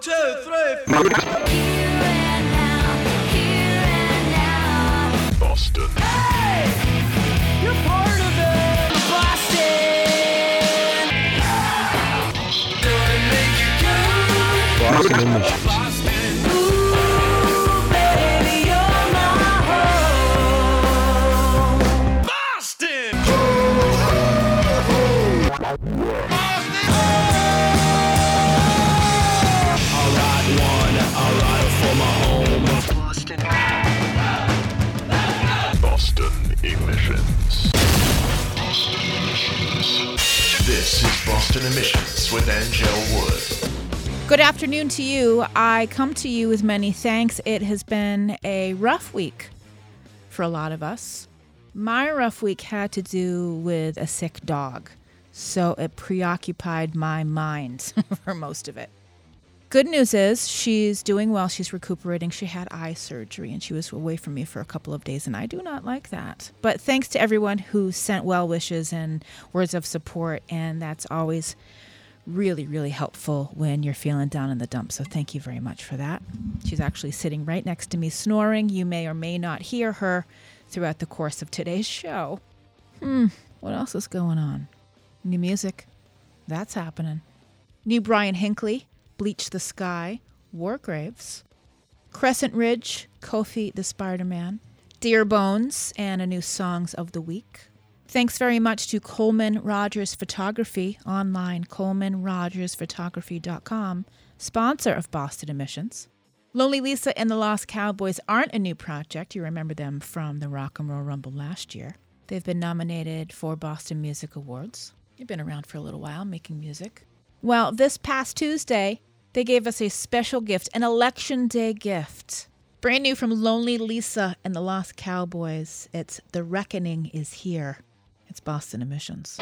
Two, three. To you. I come to you with many thanks. It has been a rough week for a lot of us. My rough week had to do with a sick dog, so it preoccupied my mind for most of it. Good news is she's doing well. She's recuperating. She had eye surgery and she was away from me for a couple of days, and I do not like that. But thanks to everyone who sent well wishes and words of support, and that's always really, really helpful when you're feeling down in the dumps. So thank you very much for that. She's actually sitting right next to me snoring. You may or may not hear her throughout the course of today's show. Hmm, what else is going on? New music. That's happening. New Bryan Hinkley, Bleach the Sky, War Graves, Crescent Ridge, Kofi the Spiderman, Dear Bones, and a new Songs of the Week. Thanks very much to Coleman Rogers Photography online, colemanrogersphotography.com, sponsor of Boston Emissions. Lonely Leesa and the Lost Cowboys aren't a new project. You remember them from the Rock and Roll Rumble last year. They've been nominated for Boston Music Awards. They've been around for a little while making music. Well, this past Tuesday, they gave us a special gift, an election day gift. Brand new from Lonely Leesa and the Lost Cowboys. It's The Reckoning is Here. It's Boston Emissions.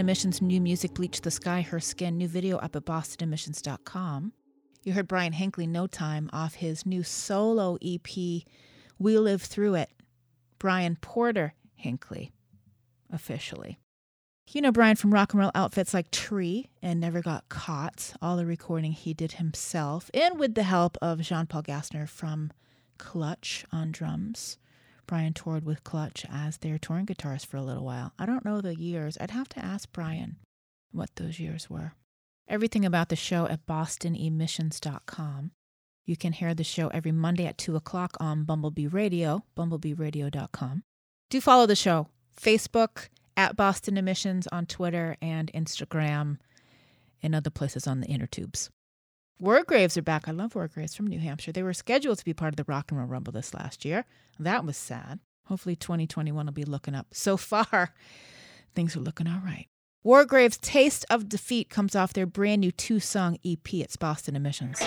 Emissions new music Bleach the Sky, Her Skin, new video up at bostonemissions.com. You heard Bryan Hinkley No Time off his new solo EP, We Live Through It. Bryan Porter Hinkley, officially. You know Bryan from rock and roll outfits like Tree and Never Got Caught, all the recording he did himself, and with the help of Jean Paul Gaster from Clutch on drums. Bryan toured with Clutch as their touring guitarist for a little while. I don't know the years. I'd have to ask Bryan what those years were. Everything about the show at bostonemissions.com. You can hear the show every Monday at 2 o'clock on Bumblebee Radio, bumblebeeradio.com. Do follow the show. Facebook, at Boston Emissions on Twitter and Instagram and other places on the inner tubes. War Graves are back. I love War Graves from New Hampshire. They were scheduled to be part of the Rock and Roll Rumble this last year. That was sad. Hopefully 2021 will be looking up. So far, things are looking all right. War Graves' Taste of Defeat comes off their brand new two song EP. It's Boston Emissions.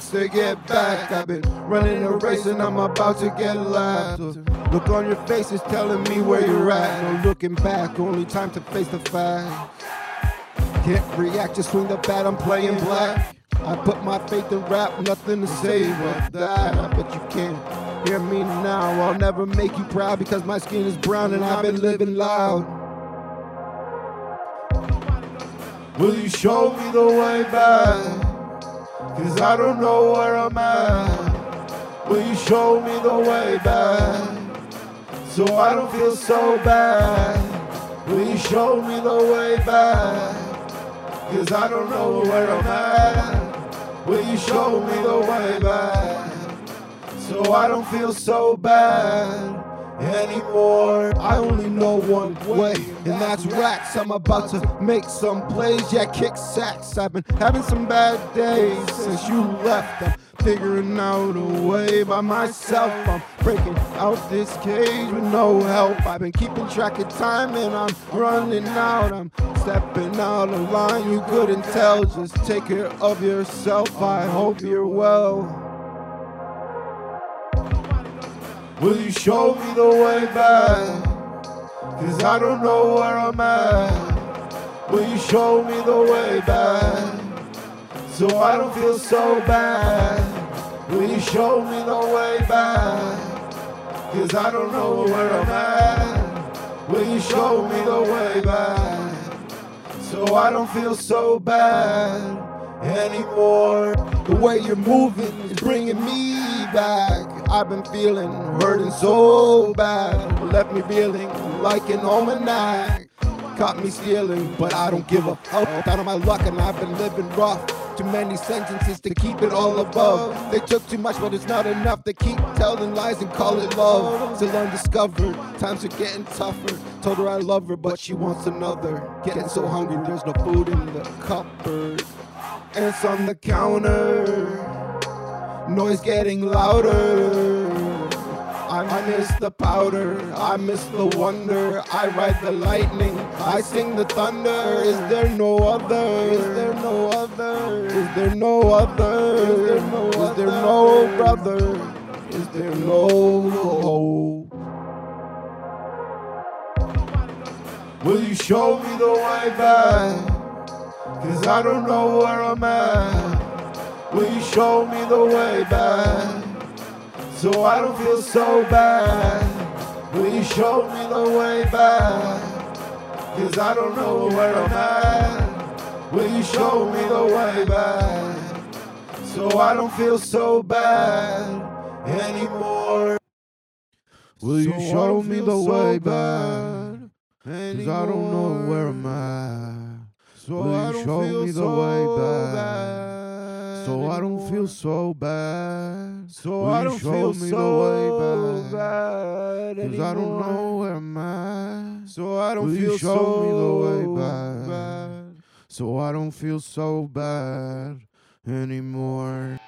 To get back. I've been running a race and I'm about to get laughed. Look on your faces telling me where you're at. No looking back, only time to face the fact. Can't react, just swing the bat, I'm playing black. I put my faith in rap, nothing to say but that. I bet you can't hear me now. I'll never make you proud because my skin is brown and I've been living loud. Will you show me the way back? Cause I don't know where I'm at. Will you show me the way back? So I don't feel so bad. Will you show me the way back? Cause I don't know where I'm at. Will you show me the way back? So I don't feel so bad anymore. I only know one way, and that's racks. I'm about to make some plays, yeah, kick sacks. I've been having some bad days since you left. I'm figuring out a way by myself. I'm breaking out this cage with no help. I've been keeping track of time and I'm running out. I'm stepping out of line, you couldn't tell. Just take care of yourself. I hope you're well. Will you show me the way back? Cause I don't know where I'm at. Will you show me the way back? So I don't feel so bad. Will you show me the way back? Cause I don't know where I'm at. Will you show me the way back? So I don't feel so bad anymore. The way you're moving is bringing me back. I've been feeling hurting so bad. Left me feeling like an almanac. Caught me stealing, but I don't give a fuck. Down on my luck, and I've been living rough. Too many sentences to keep it all above. They took too much, but it's not enough. They keep telling lies and call it love. Still undiscovered, times are getting tougher. Told her I love her, but she wants another. Getting so hungry, there's no food in the cupboard. And it's on the counter. Noise getting louder. I miss the powder, I miss the wonder. I ride the lightning, I sing the thunder. Is there no other? Is there no other? Is there no other? Is there no, brother? Is there no? Will you show me the way back? Cause I don't know where I'm at. Will you show me the way back? So I don't feel so bad. Will you show me the way back? Cause I don't know where I'm at. Will you show me the way back? So I don't feel so bad anymore. Will you show me the way back? Cause I don't know where I'm at. So Will you show me the way back? So I don't feel so bad. So I don't feel me the way back. Cause I don't know where I'm at. So I don't feel so me the way back. So I don't feel so bad anymore.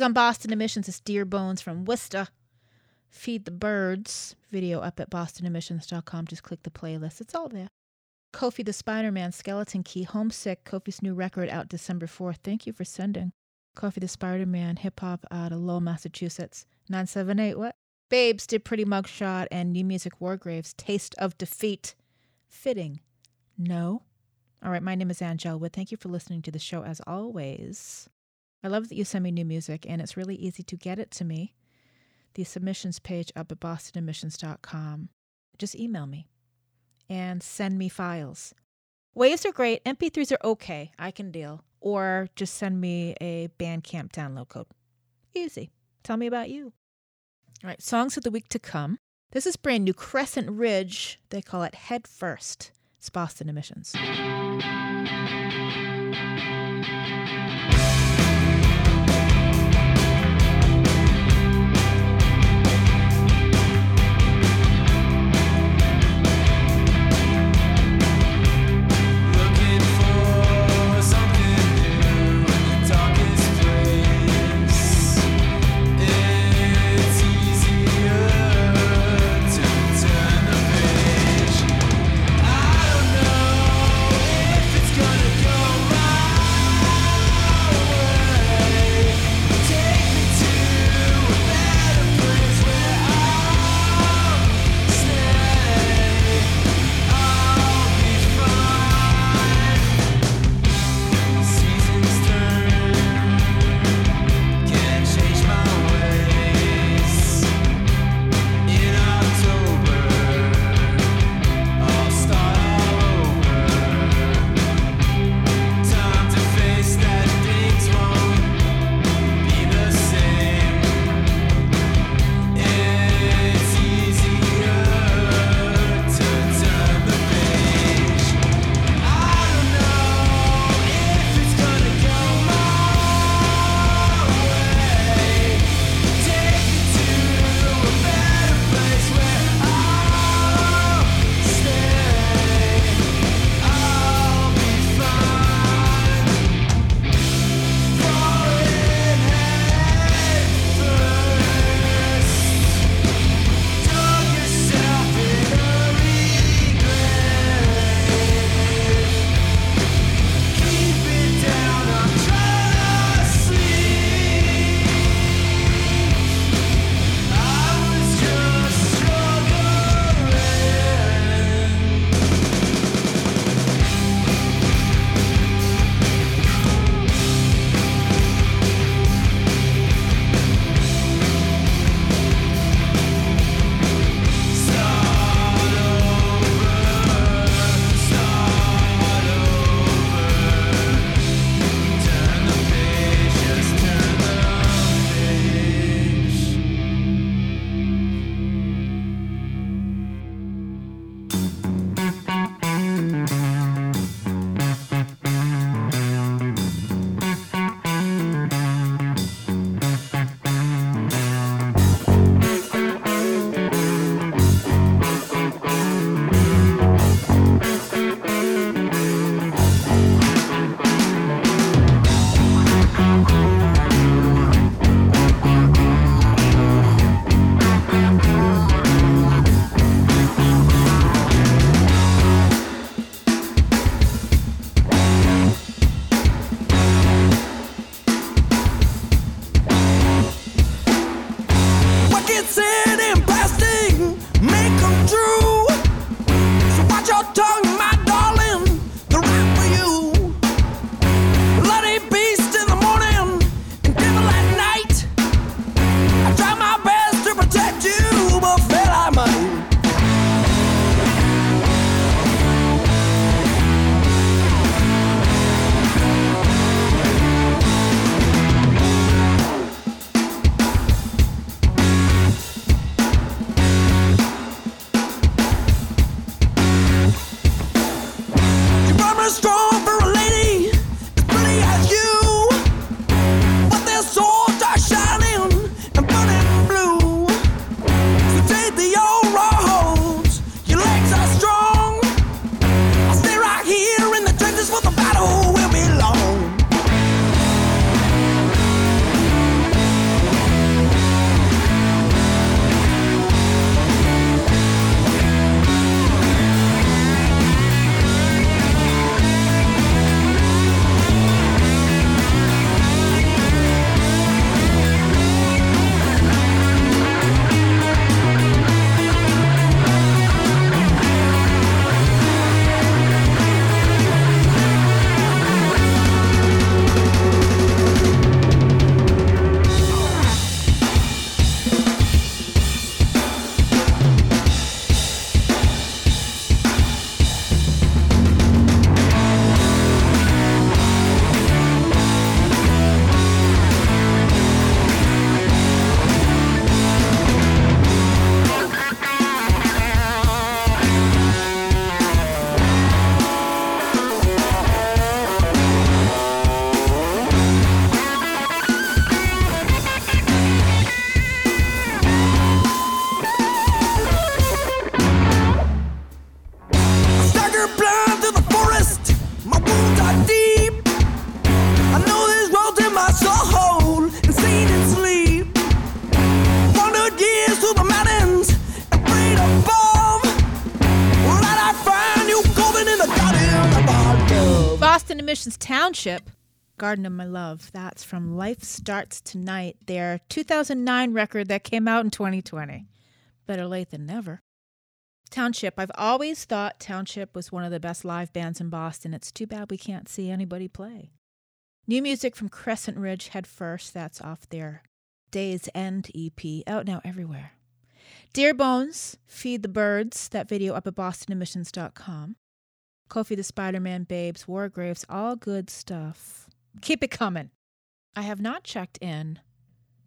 On Boston Emissions is DearBones from Worcester. Feed the Birds video up at bostonemissions.com. Just click the playlist, it's all there. Kofi the Spiderman Skeleton Key Homesick, Kofi's new record out December 4th. Thank you for sending. Kofi the Spiderman hip hop out of Lowell, Massachusetts. 978, what? Baabes did Pretty Mugshot and New Music War Graves Taste of Defeat. Fitting. No. All right, my name is Anngelle Wood. Thank you for listening to the show as always. I love that you send me new music, and it's really easy to get it to me. The submissions page up at bostonemissions.com. Just email me and send me files. Waves are great. MP3s are okay. I can deal. Or just send me a Bandcamp download code. Easy. Tell me about you. All right, songs of the week to come. This is brand new Crescent Ridge. They call it Head First. It's Boston Emissions. Township, Garden of My Love. That's from Life Starts Tonight, their 2009 record that came out in 2020. Better late than never. Township. I've always thought Township was one of the best live bands in Boston. It's too bad we can't see anybody play. New music from Crescent Ridge Head First. That's off their Day's End EP, out now everywhere. DearBones, Feed the Birds, that video up at bostonemissions.com. Kofi the Spider Man Baabes, War Graves, all good stuff. Keep it coming. I have not checked in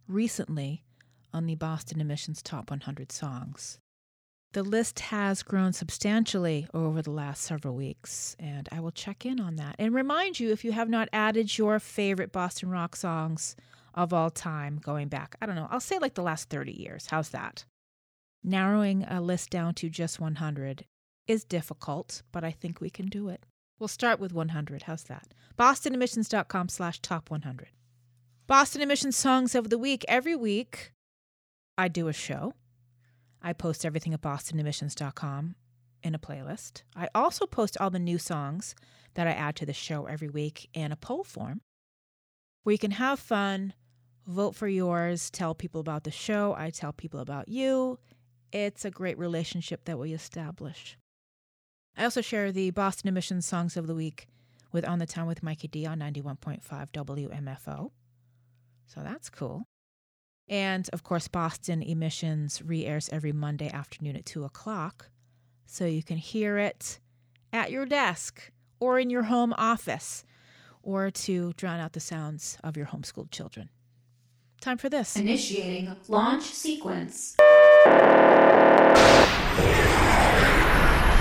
recently on the Boston Emissions Top 100 songs. The list has grown substantially over the last several weeks, and I will check in on that and remind you if you have not added your favorite Boston rock songs of all time going back, I don't know, I'll say like the last 30 years. How's that? Narrowing a list down to just 100 is difficult, but I think we can do it. We'll start with 100. How's that? BostonEmissions.com slash top 100. Boston Emissions Songs of the Week. Every week, I do a show. I post everything at BostonEmissions.com in a playlist. I also post all the new songs that I add to the show every week in a poll form where you can have fun, vote for yours, tell people about the show. I tell people about you. It's a great relationship that we establish. I also share the Boston Emissions Songs of the Week with On the Town with Mikey D on 91.5 WMFO. So that's cool. And of course, Boston Emissions re airs every Monday afternoon at 2 o'clock. So you can hear it at your desk or in your home office or to drown out the sounds of your homeschooled children. Time for this. Initiating launch sequence.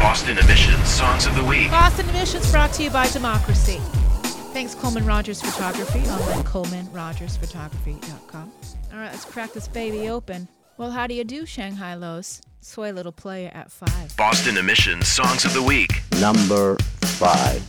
Boston Emissions Songs of the Week. Boston Emissions brought to you by Democracy. Thanks, Coleman Rogers Photography on ColemanRogersPhotography.com. All right, let's crack this baby open. Well, how do you do, Shanghai Lows? Soy Little Player at five. Boston Emissions Songs of the Week. Number five.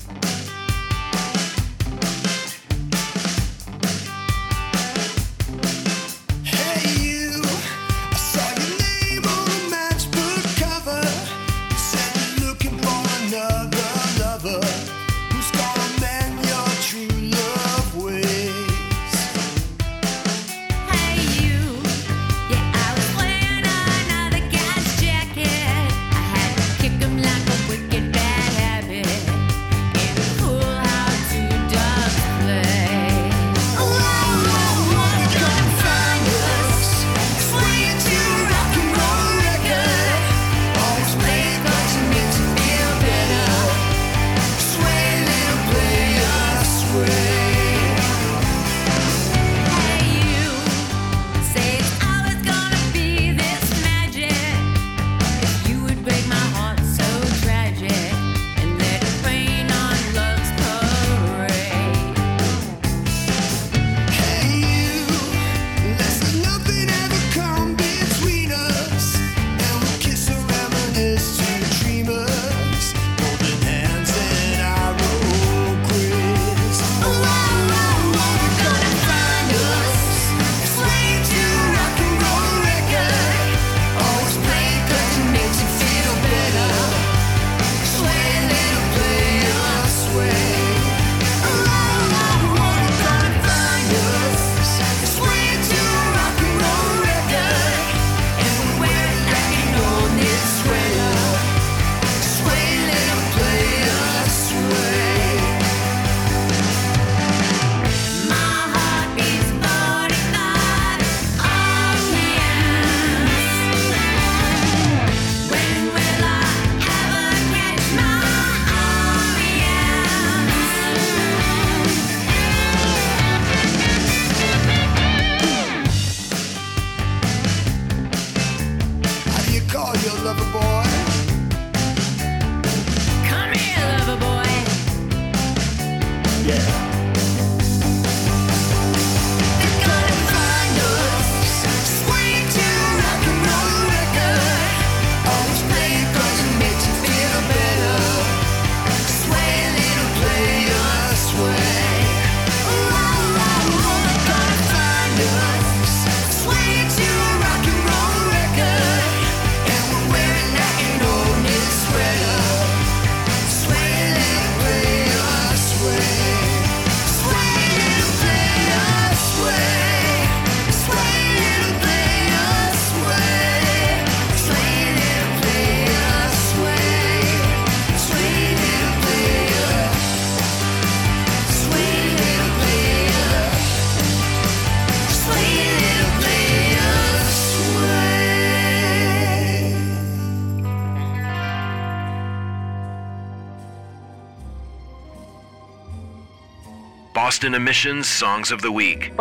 Boston Emissions Songs of the Week.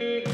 Thank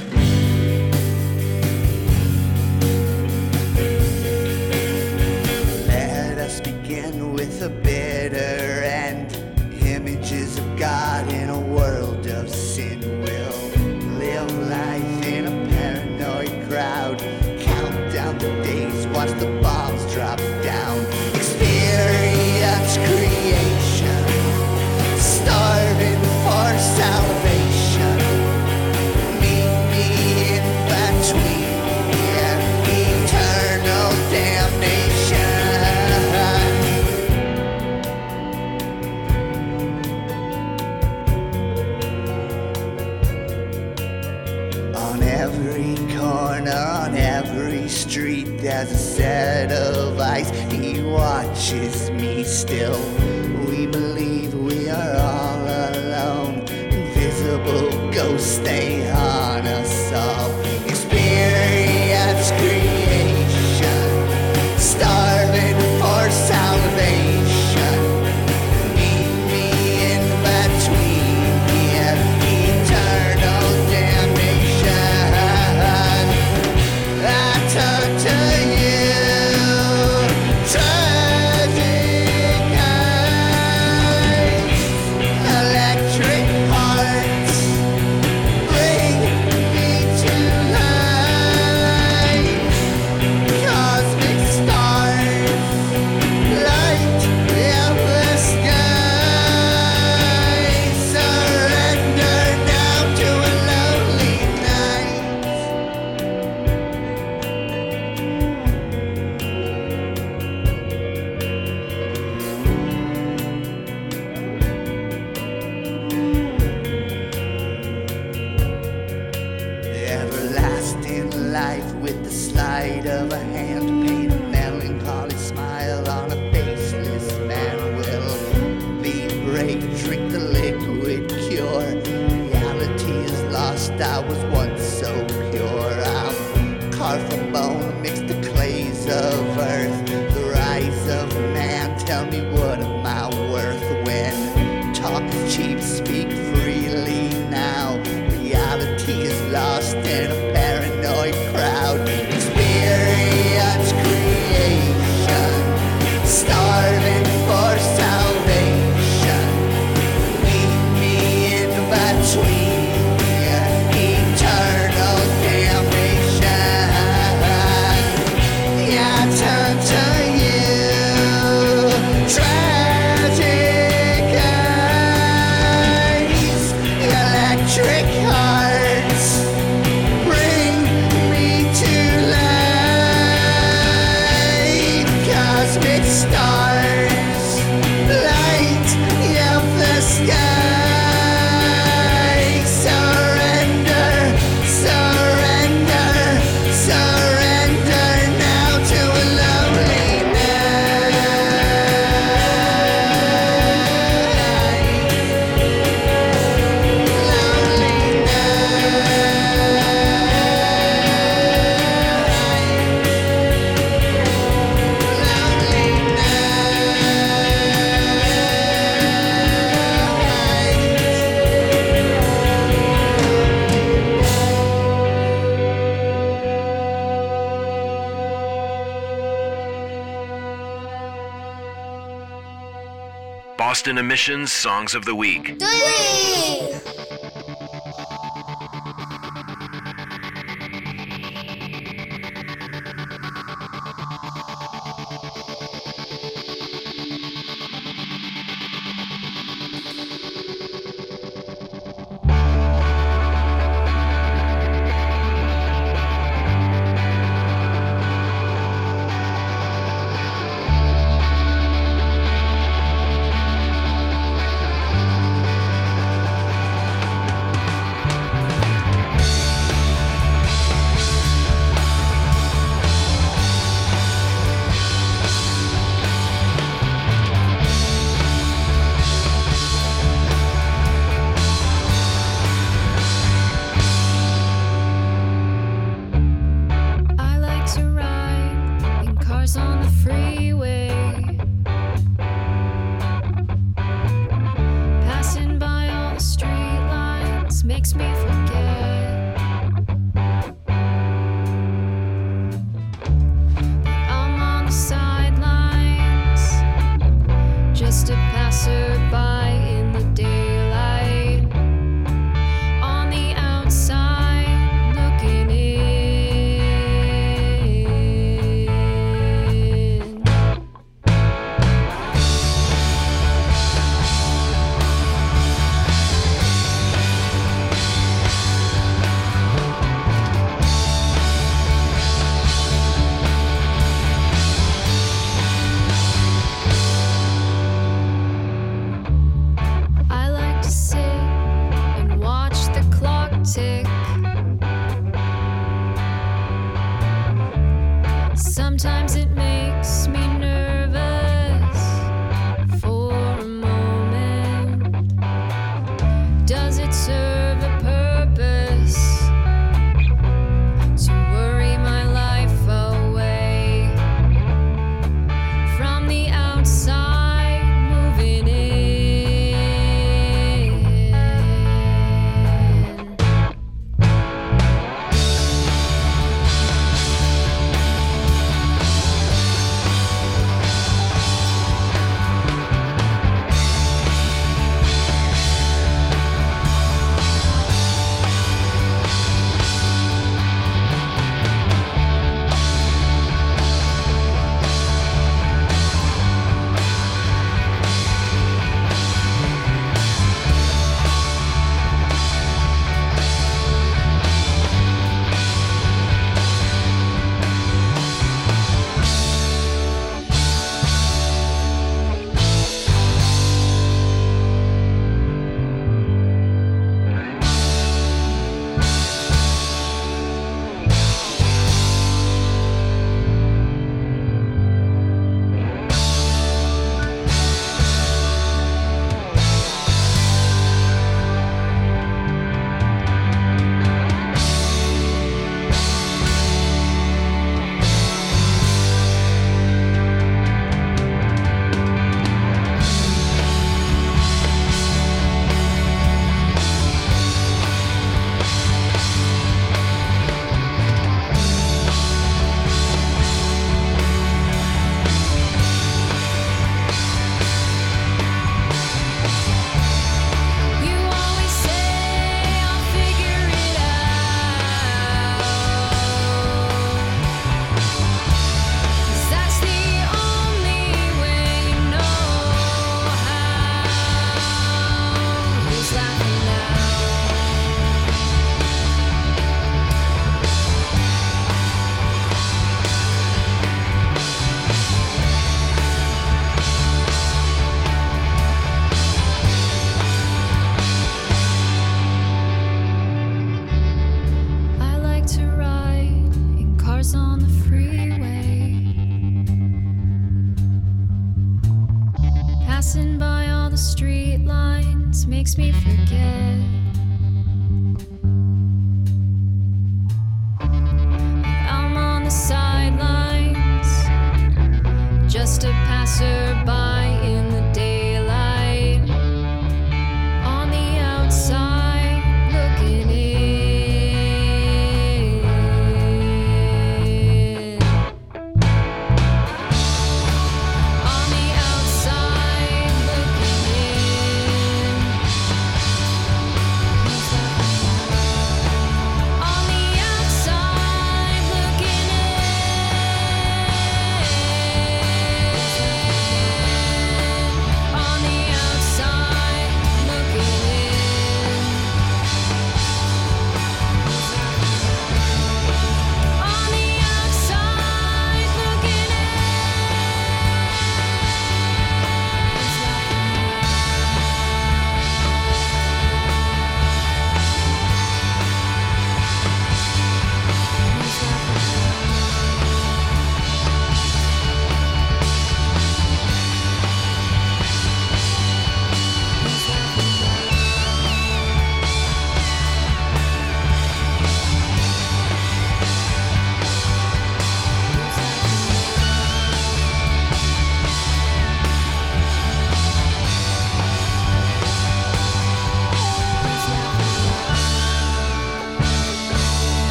Boston Emissions Songs of the Week. Three.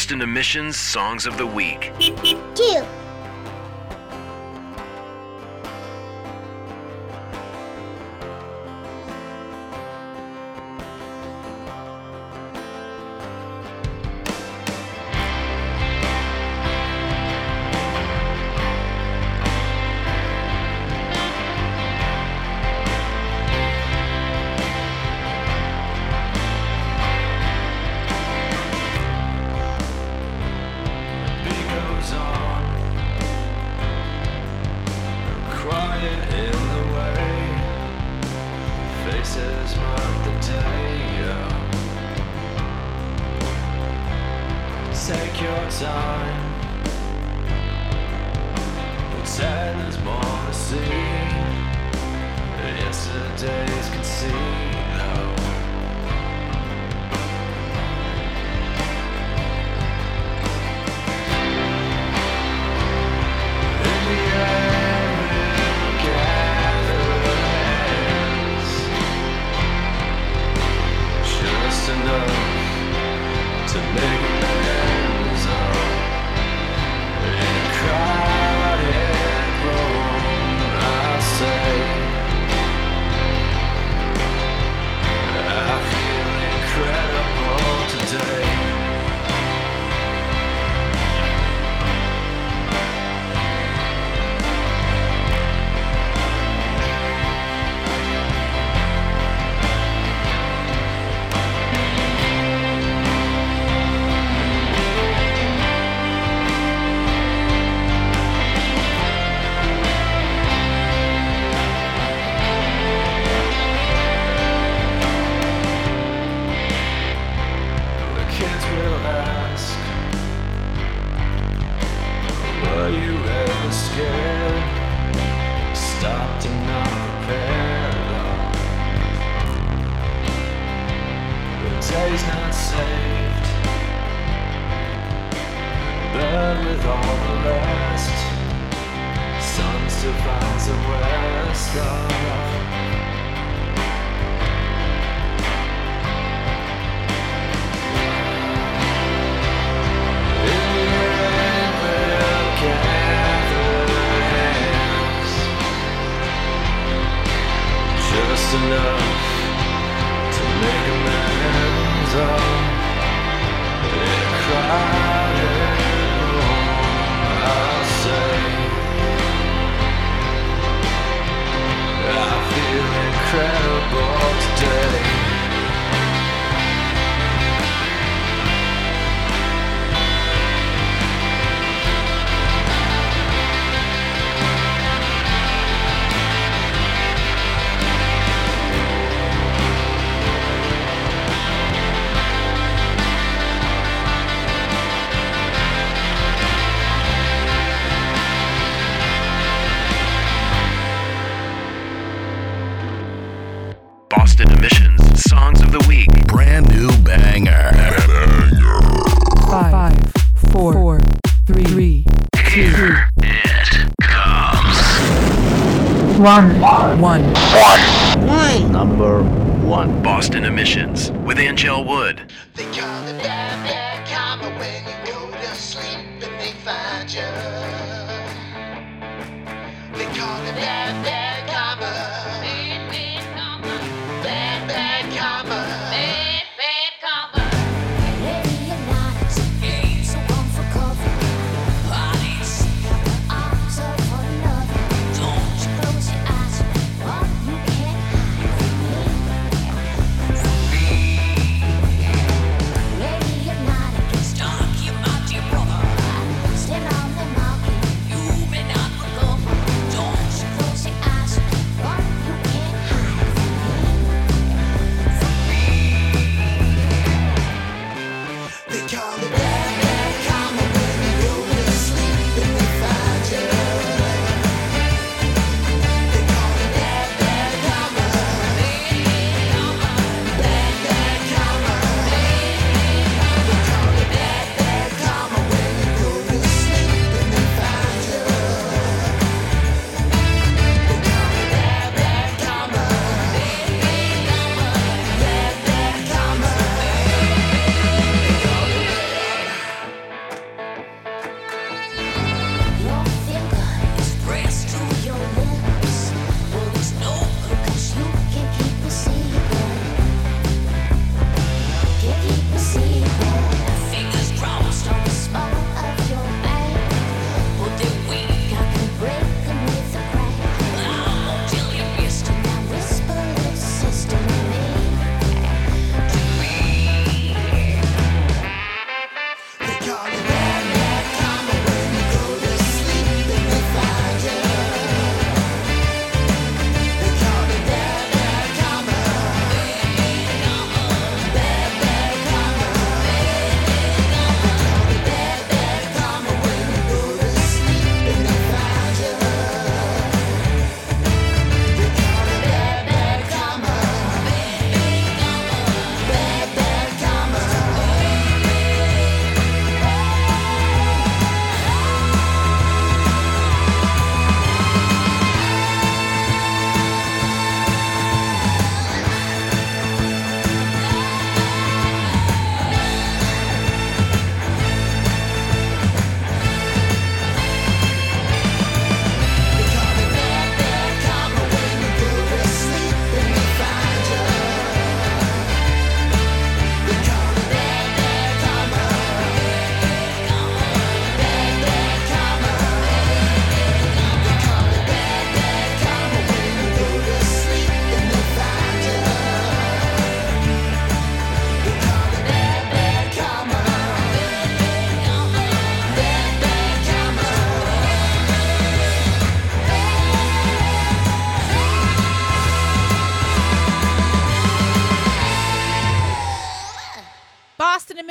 Lost Emissions Songs of the Week. Two. defines a west One. One. One. One. Number one. Boston Emissions with Anngelle Wood.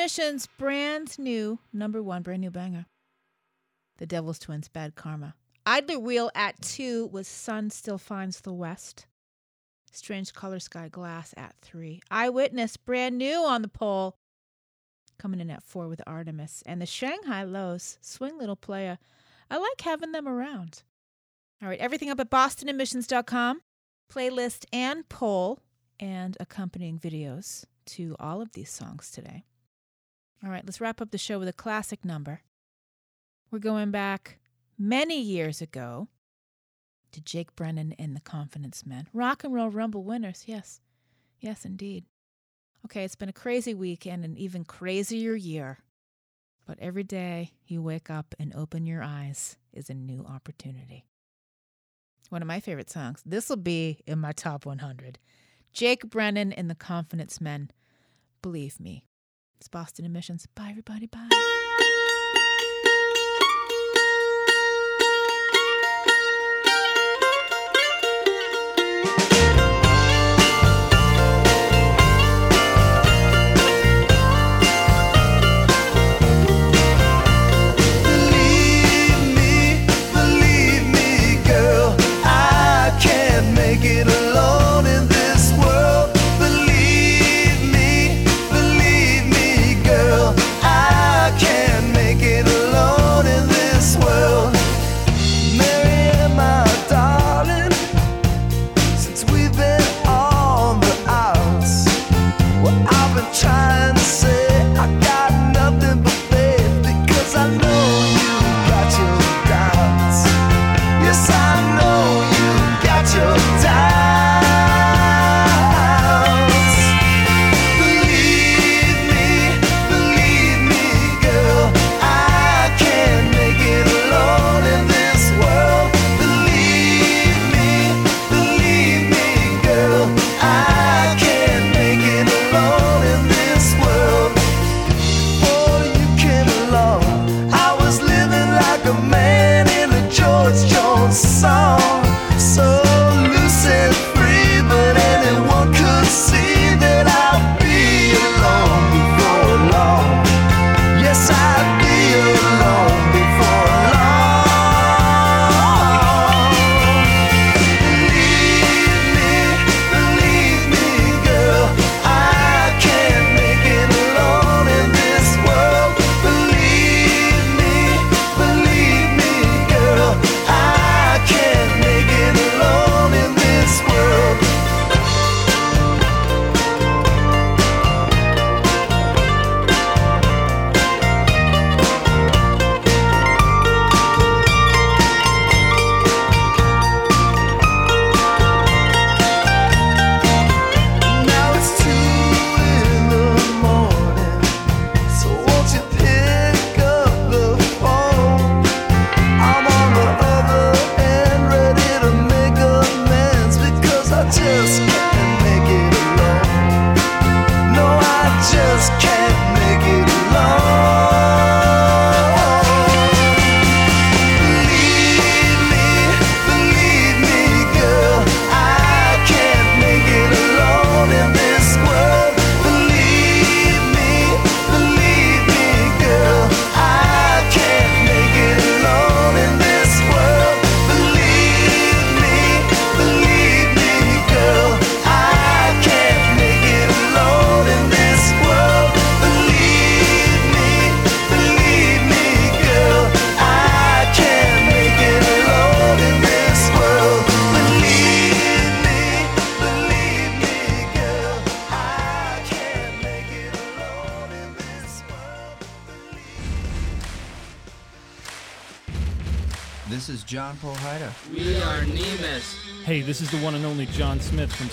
Sessions' brand new number one, brand new banger. The Devil's Twins, Bad Karma. Idler Wheel at two was Sun Still Finds the West. Strange Color Sky Glass at three. Eyewitness, brand new on the poll. Coming in at four with Artemis. And the Shanghai Lows, Swing Little Player, I like having them around. All right, everything up at bostonemissions.com. Playlist and poll and accompanying videos to all of these songs today. All right, let's wrap up the show with a classic number. We're going back many years ago to Jake Brennan and the Confidence Men. Rock and Roll Rumble winners, yes. Yes, indeed. Okay, it's been a crazy week and an even crazier year. But every day you wake up and open your eyes is a new opportunity. One of my favorite songs. This will be in my top 100. Jake Brennan and the Confidence Men. Believe me, it's Boston Emissions. Bye, everybody. Bye.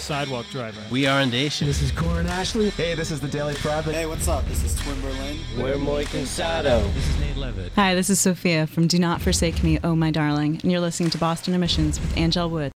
Sidewalk Driver. We are in Nation. This is Corin Ashley. Hey, this is the Daily Prophet. Hey, what's up? This is Twin Berlin. We're Muy Cansado. This is Nate Levitt. Hi, this is Sophia from Do Not Forsake Me, Oh My Darling, and you're listening to Boston Emissions with Anngelle Wood.